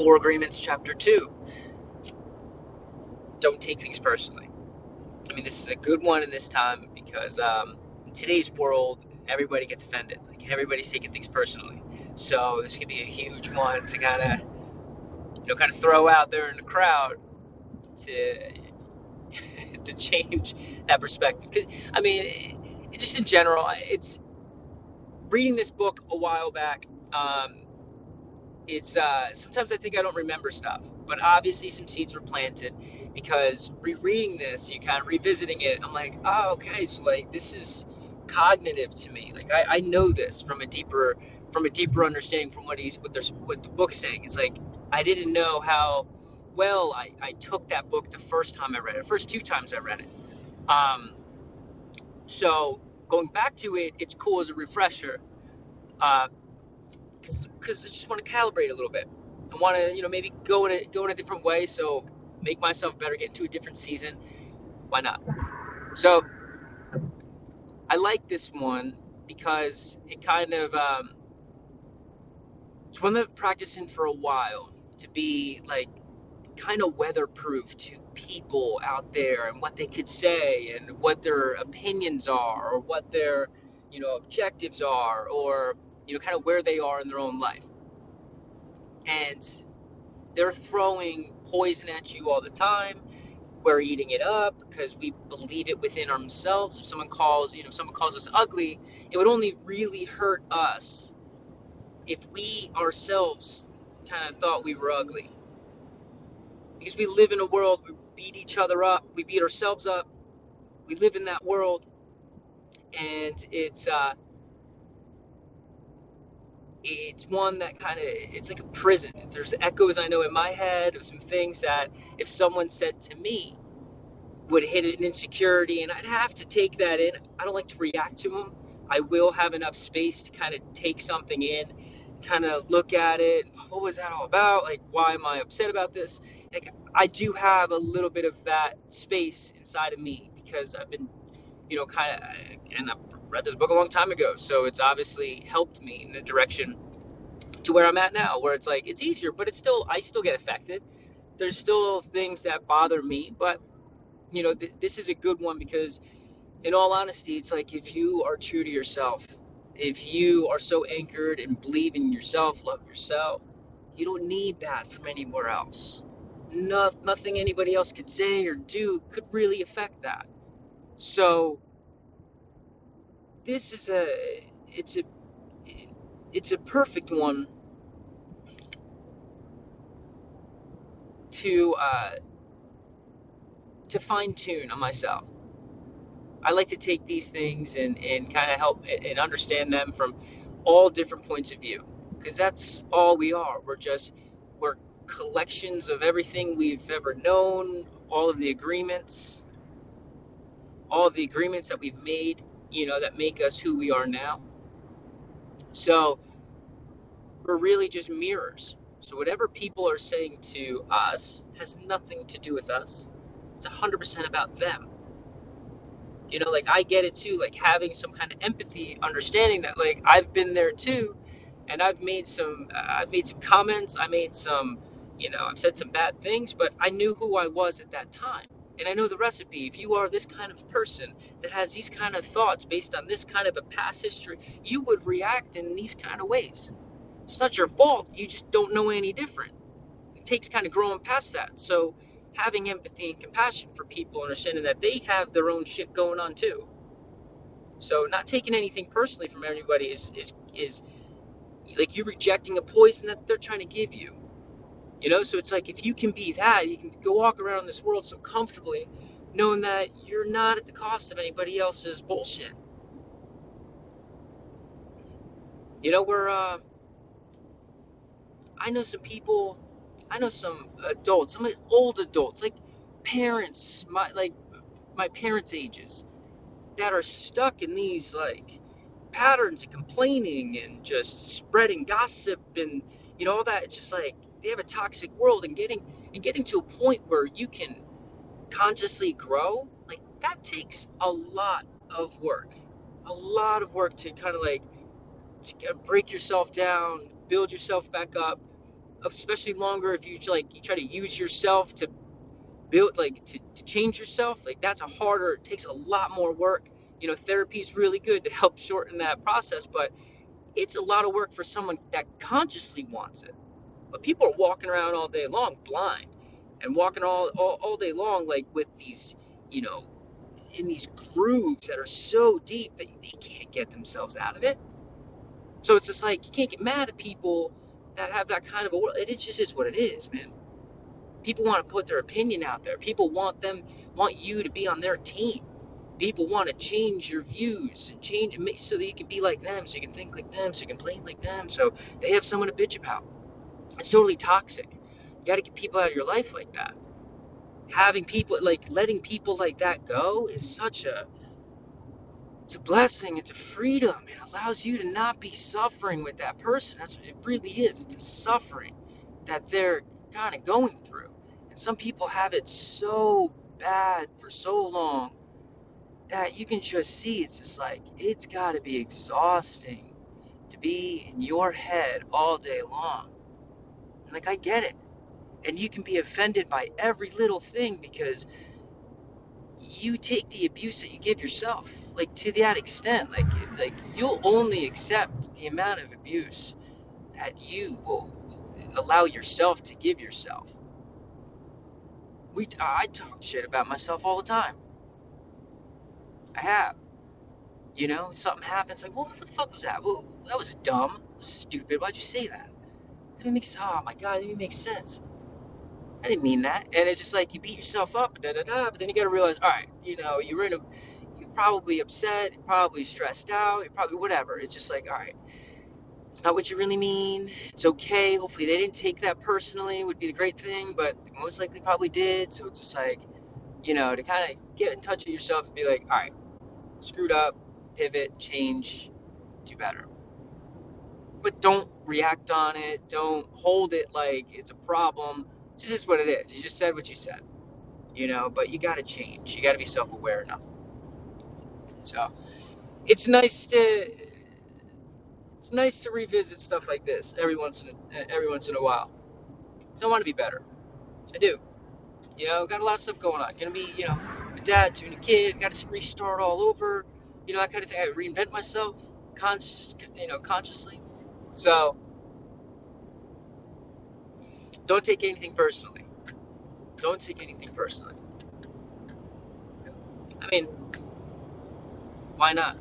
Four Agreements, Chapter 2. Don't take things personally. I mean, this is a good one in this time because um, in today's world, everybody gets offended. Like everybody's taking things personally. So this could be a huge one to kind of, you know, kind of throw out there in the crowd to to change that perspective. Because I mean, just in general, it's reading this book a while back. Um, it's uh, sometimes I think I don't remember stuff, but obviously some seeds were planted because rereading this, you kind of revisiting it. I'm like, oh, okay, so like this is cognitive to me. Like I, I know this from a deeper from a deeper understanding from what he's what there's what the book's saying. It's like I didn't know how well I, I took that book the first time I read it, first two times I read it. Um, so going back to it, it's cool as a refresher. Uh, because I just want to calibrate a little bit. I want to, you know, maybe go in a go in a different way. So make myself better, get into a different season. Why not? So I like this one because it kind of um, it's one that I've practicing for a while to be like kind of weatherproof to people out there and what they could say and what their opinions are or what their you know objectives are or you know, kind of where they are in their own life. And they're throwing poison at you all the time. We're eating it up because we believe it within ourselves. If someone calls, you know, someone calls us ugly, it would only really hurt us if we ourselves kind of thought we were ugly. Because we live in a world we beat each other up, we beat ourselves up. We live in that world, and it's uh, it's one that kind of it's like a prison. There's echoes i know in my head of some things that if someone said to me would hit an insecurity and i'd have to take that in. I don't like to react to them i will have enough space to kind of take something in kind of look at it what was that all about? Like why am i upset about this? Like i do have a little bit of that space inside of me because i've been you know kind of and i've read this book a long time ago, so it's obviously helped me in the direction to where I'm at now, where it's like it's easier, but it's still I still get affected. There's still things that bother me, but you know th- this is a good one because, in all honesty, it's like if you are true to yourself, if you are so anchored and believe in yourself, love yourself, you don't need that from anywhere else. No, nothing anybody else could say or do could really affect that. So this is a it's a it's a perfect one to uh, to fine tune on myself. I like to take these things and, and kind of help and understand them from all different points of view because that's all we are. We're just we're collections of everything we've ever known, all of the agreements, all of the agreements that we've made you know, that make us who we are now. So we're really just mirrors. So whatever people are saying to us has nothing to do with us. It's 100% about them. You know, like I get it too, like having some kind of empathy, understanding that like I've been there too and I've made some uh, I've made some comments, I made some, you know, I've said some bad things, but I knew who I was at that time and I know the recipe. If you are this kind of person that has these kind of thoughts based on this kind of a past history, you would react in these kind of ways. It's not your fault. You just don't know any different. It takes kind of growing past that. So having empathy and compassion for people, understanding that they have their own shit going on too. So not taking anything personally from anybody is is is like you rejecting a poison that they're trying to give you. You know, so it's like if you can be that, you can go walk around this world so comfortably, knowing that you're not at the cost of anybody else's bullshit. You know, we're, uh, I know some people, I know some adults, some old adults, like parents, my, like, my parents' ages, that are stuck in these, like, patterns of complaining and just spreading gossip and, you know, all that. It's just like, they have a toxic world and getting and getting to a point where you can consciously grow like that takes a lot of work. A lot of work to kind of like break yourself down build yourself back up especially longer if you like you try to use yourself to build like to, to change yourself like that's a harder it takes a lot more work. You know therapy is really good to help shorten that process but it's a lot of work for someone that consciously wants it but people are walking around all day long blind and walking all, all, all day long like with these you know in these grooves that are so deep that they can't get themselves out of it so it's just like you can't get mad at people that have that kind of a world it just is what it is man People want to put their opinion out there. People want them want you to be on their team. People want to change your views and change so that you can be like them, so you can think like them, so you can play like them, so they have someone to bitch about. It's totally toxic. You got to get people out of your life like that. Having people like letting people like that go is such a it's a blessing. It's a freedom. It allows you to not be suffering with that person. That's what it really is. It's a suffering that they're kind of going through. And some people have it so bad for so long that you can just see it's just like, it's got to be exhausting to be in your head all day long. Like, I get it. And you can be offended by every little thing because you take the abuse that you give yourself like to that extent like like you'll only accept the amount of abuse that you will allow yourself to give yourself we I talk shit about myself all the time. I have. You know, something happens like, well, what the fuck was that? Well, that was dumb. Was stupid. Why'd you say that? It makes oh my god, it didn't make sense. I didn't mean that. And it's just like you beat yourself up, da da da. But then you got to realize, all right, you know, you're in a, you're probably upset, you're probably stressed out, you're probably whatever. It's just like, all right, it's not what you really mean. It's okay. Hopefully they didn't take that personally would be the great thing, but most likely probably did. So it's just like, you know, to kind of get in touch with yourself and be like, all right, screwed up, pivot, change, do better. But don't react on it. Don't hold it like it's a problem. It's just what it is. You just said what you said, you know. But you got to change. You got to be self-aware enough. So it's nice to it's nice to revisit stuff like this every once in a, every once in a while. So I want to be better. I do. You know, got a lot of stuff going on. Gonna be, you know, a dad to a kid. Got to restart all over. You know, I kind of. I reinvent myself, con- you know, consciously. So don't take anything personally. Don't take anything personally. I mean, why not?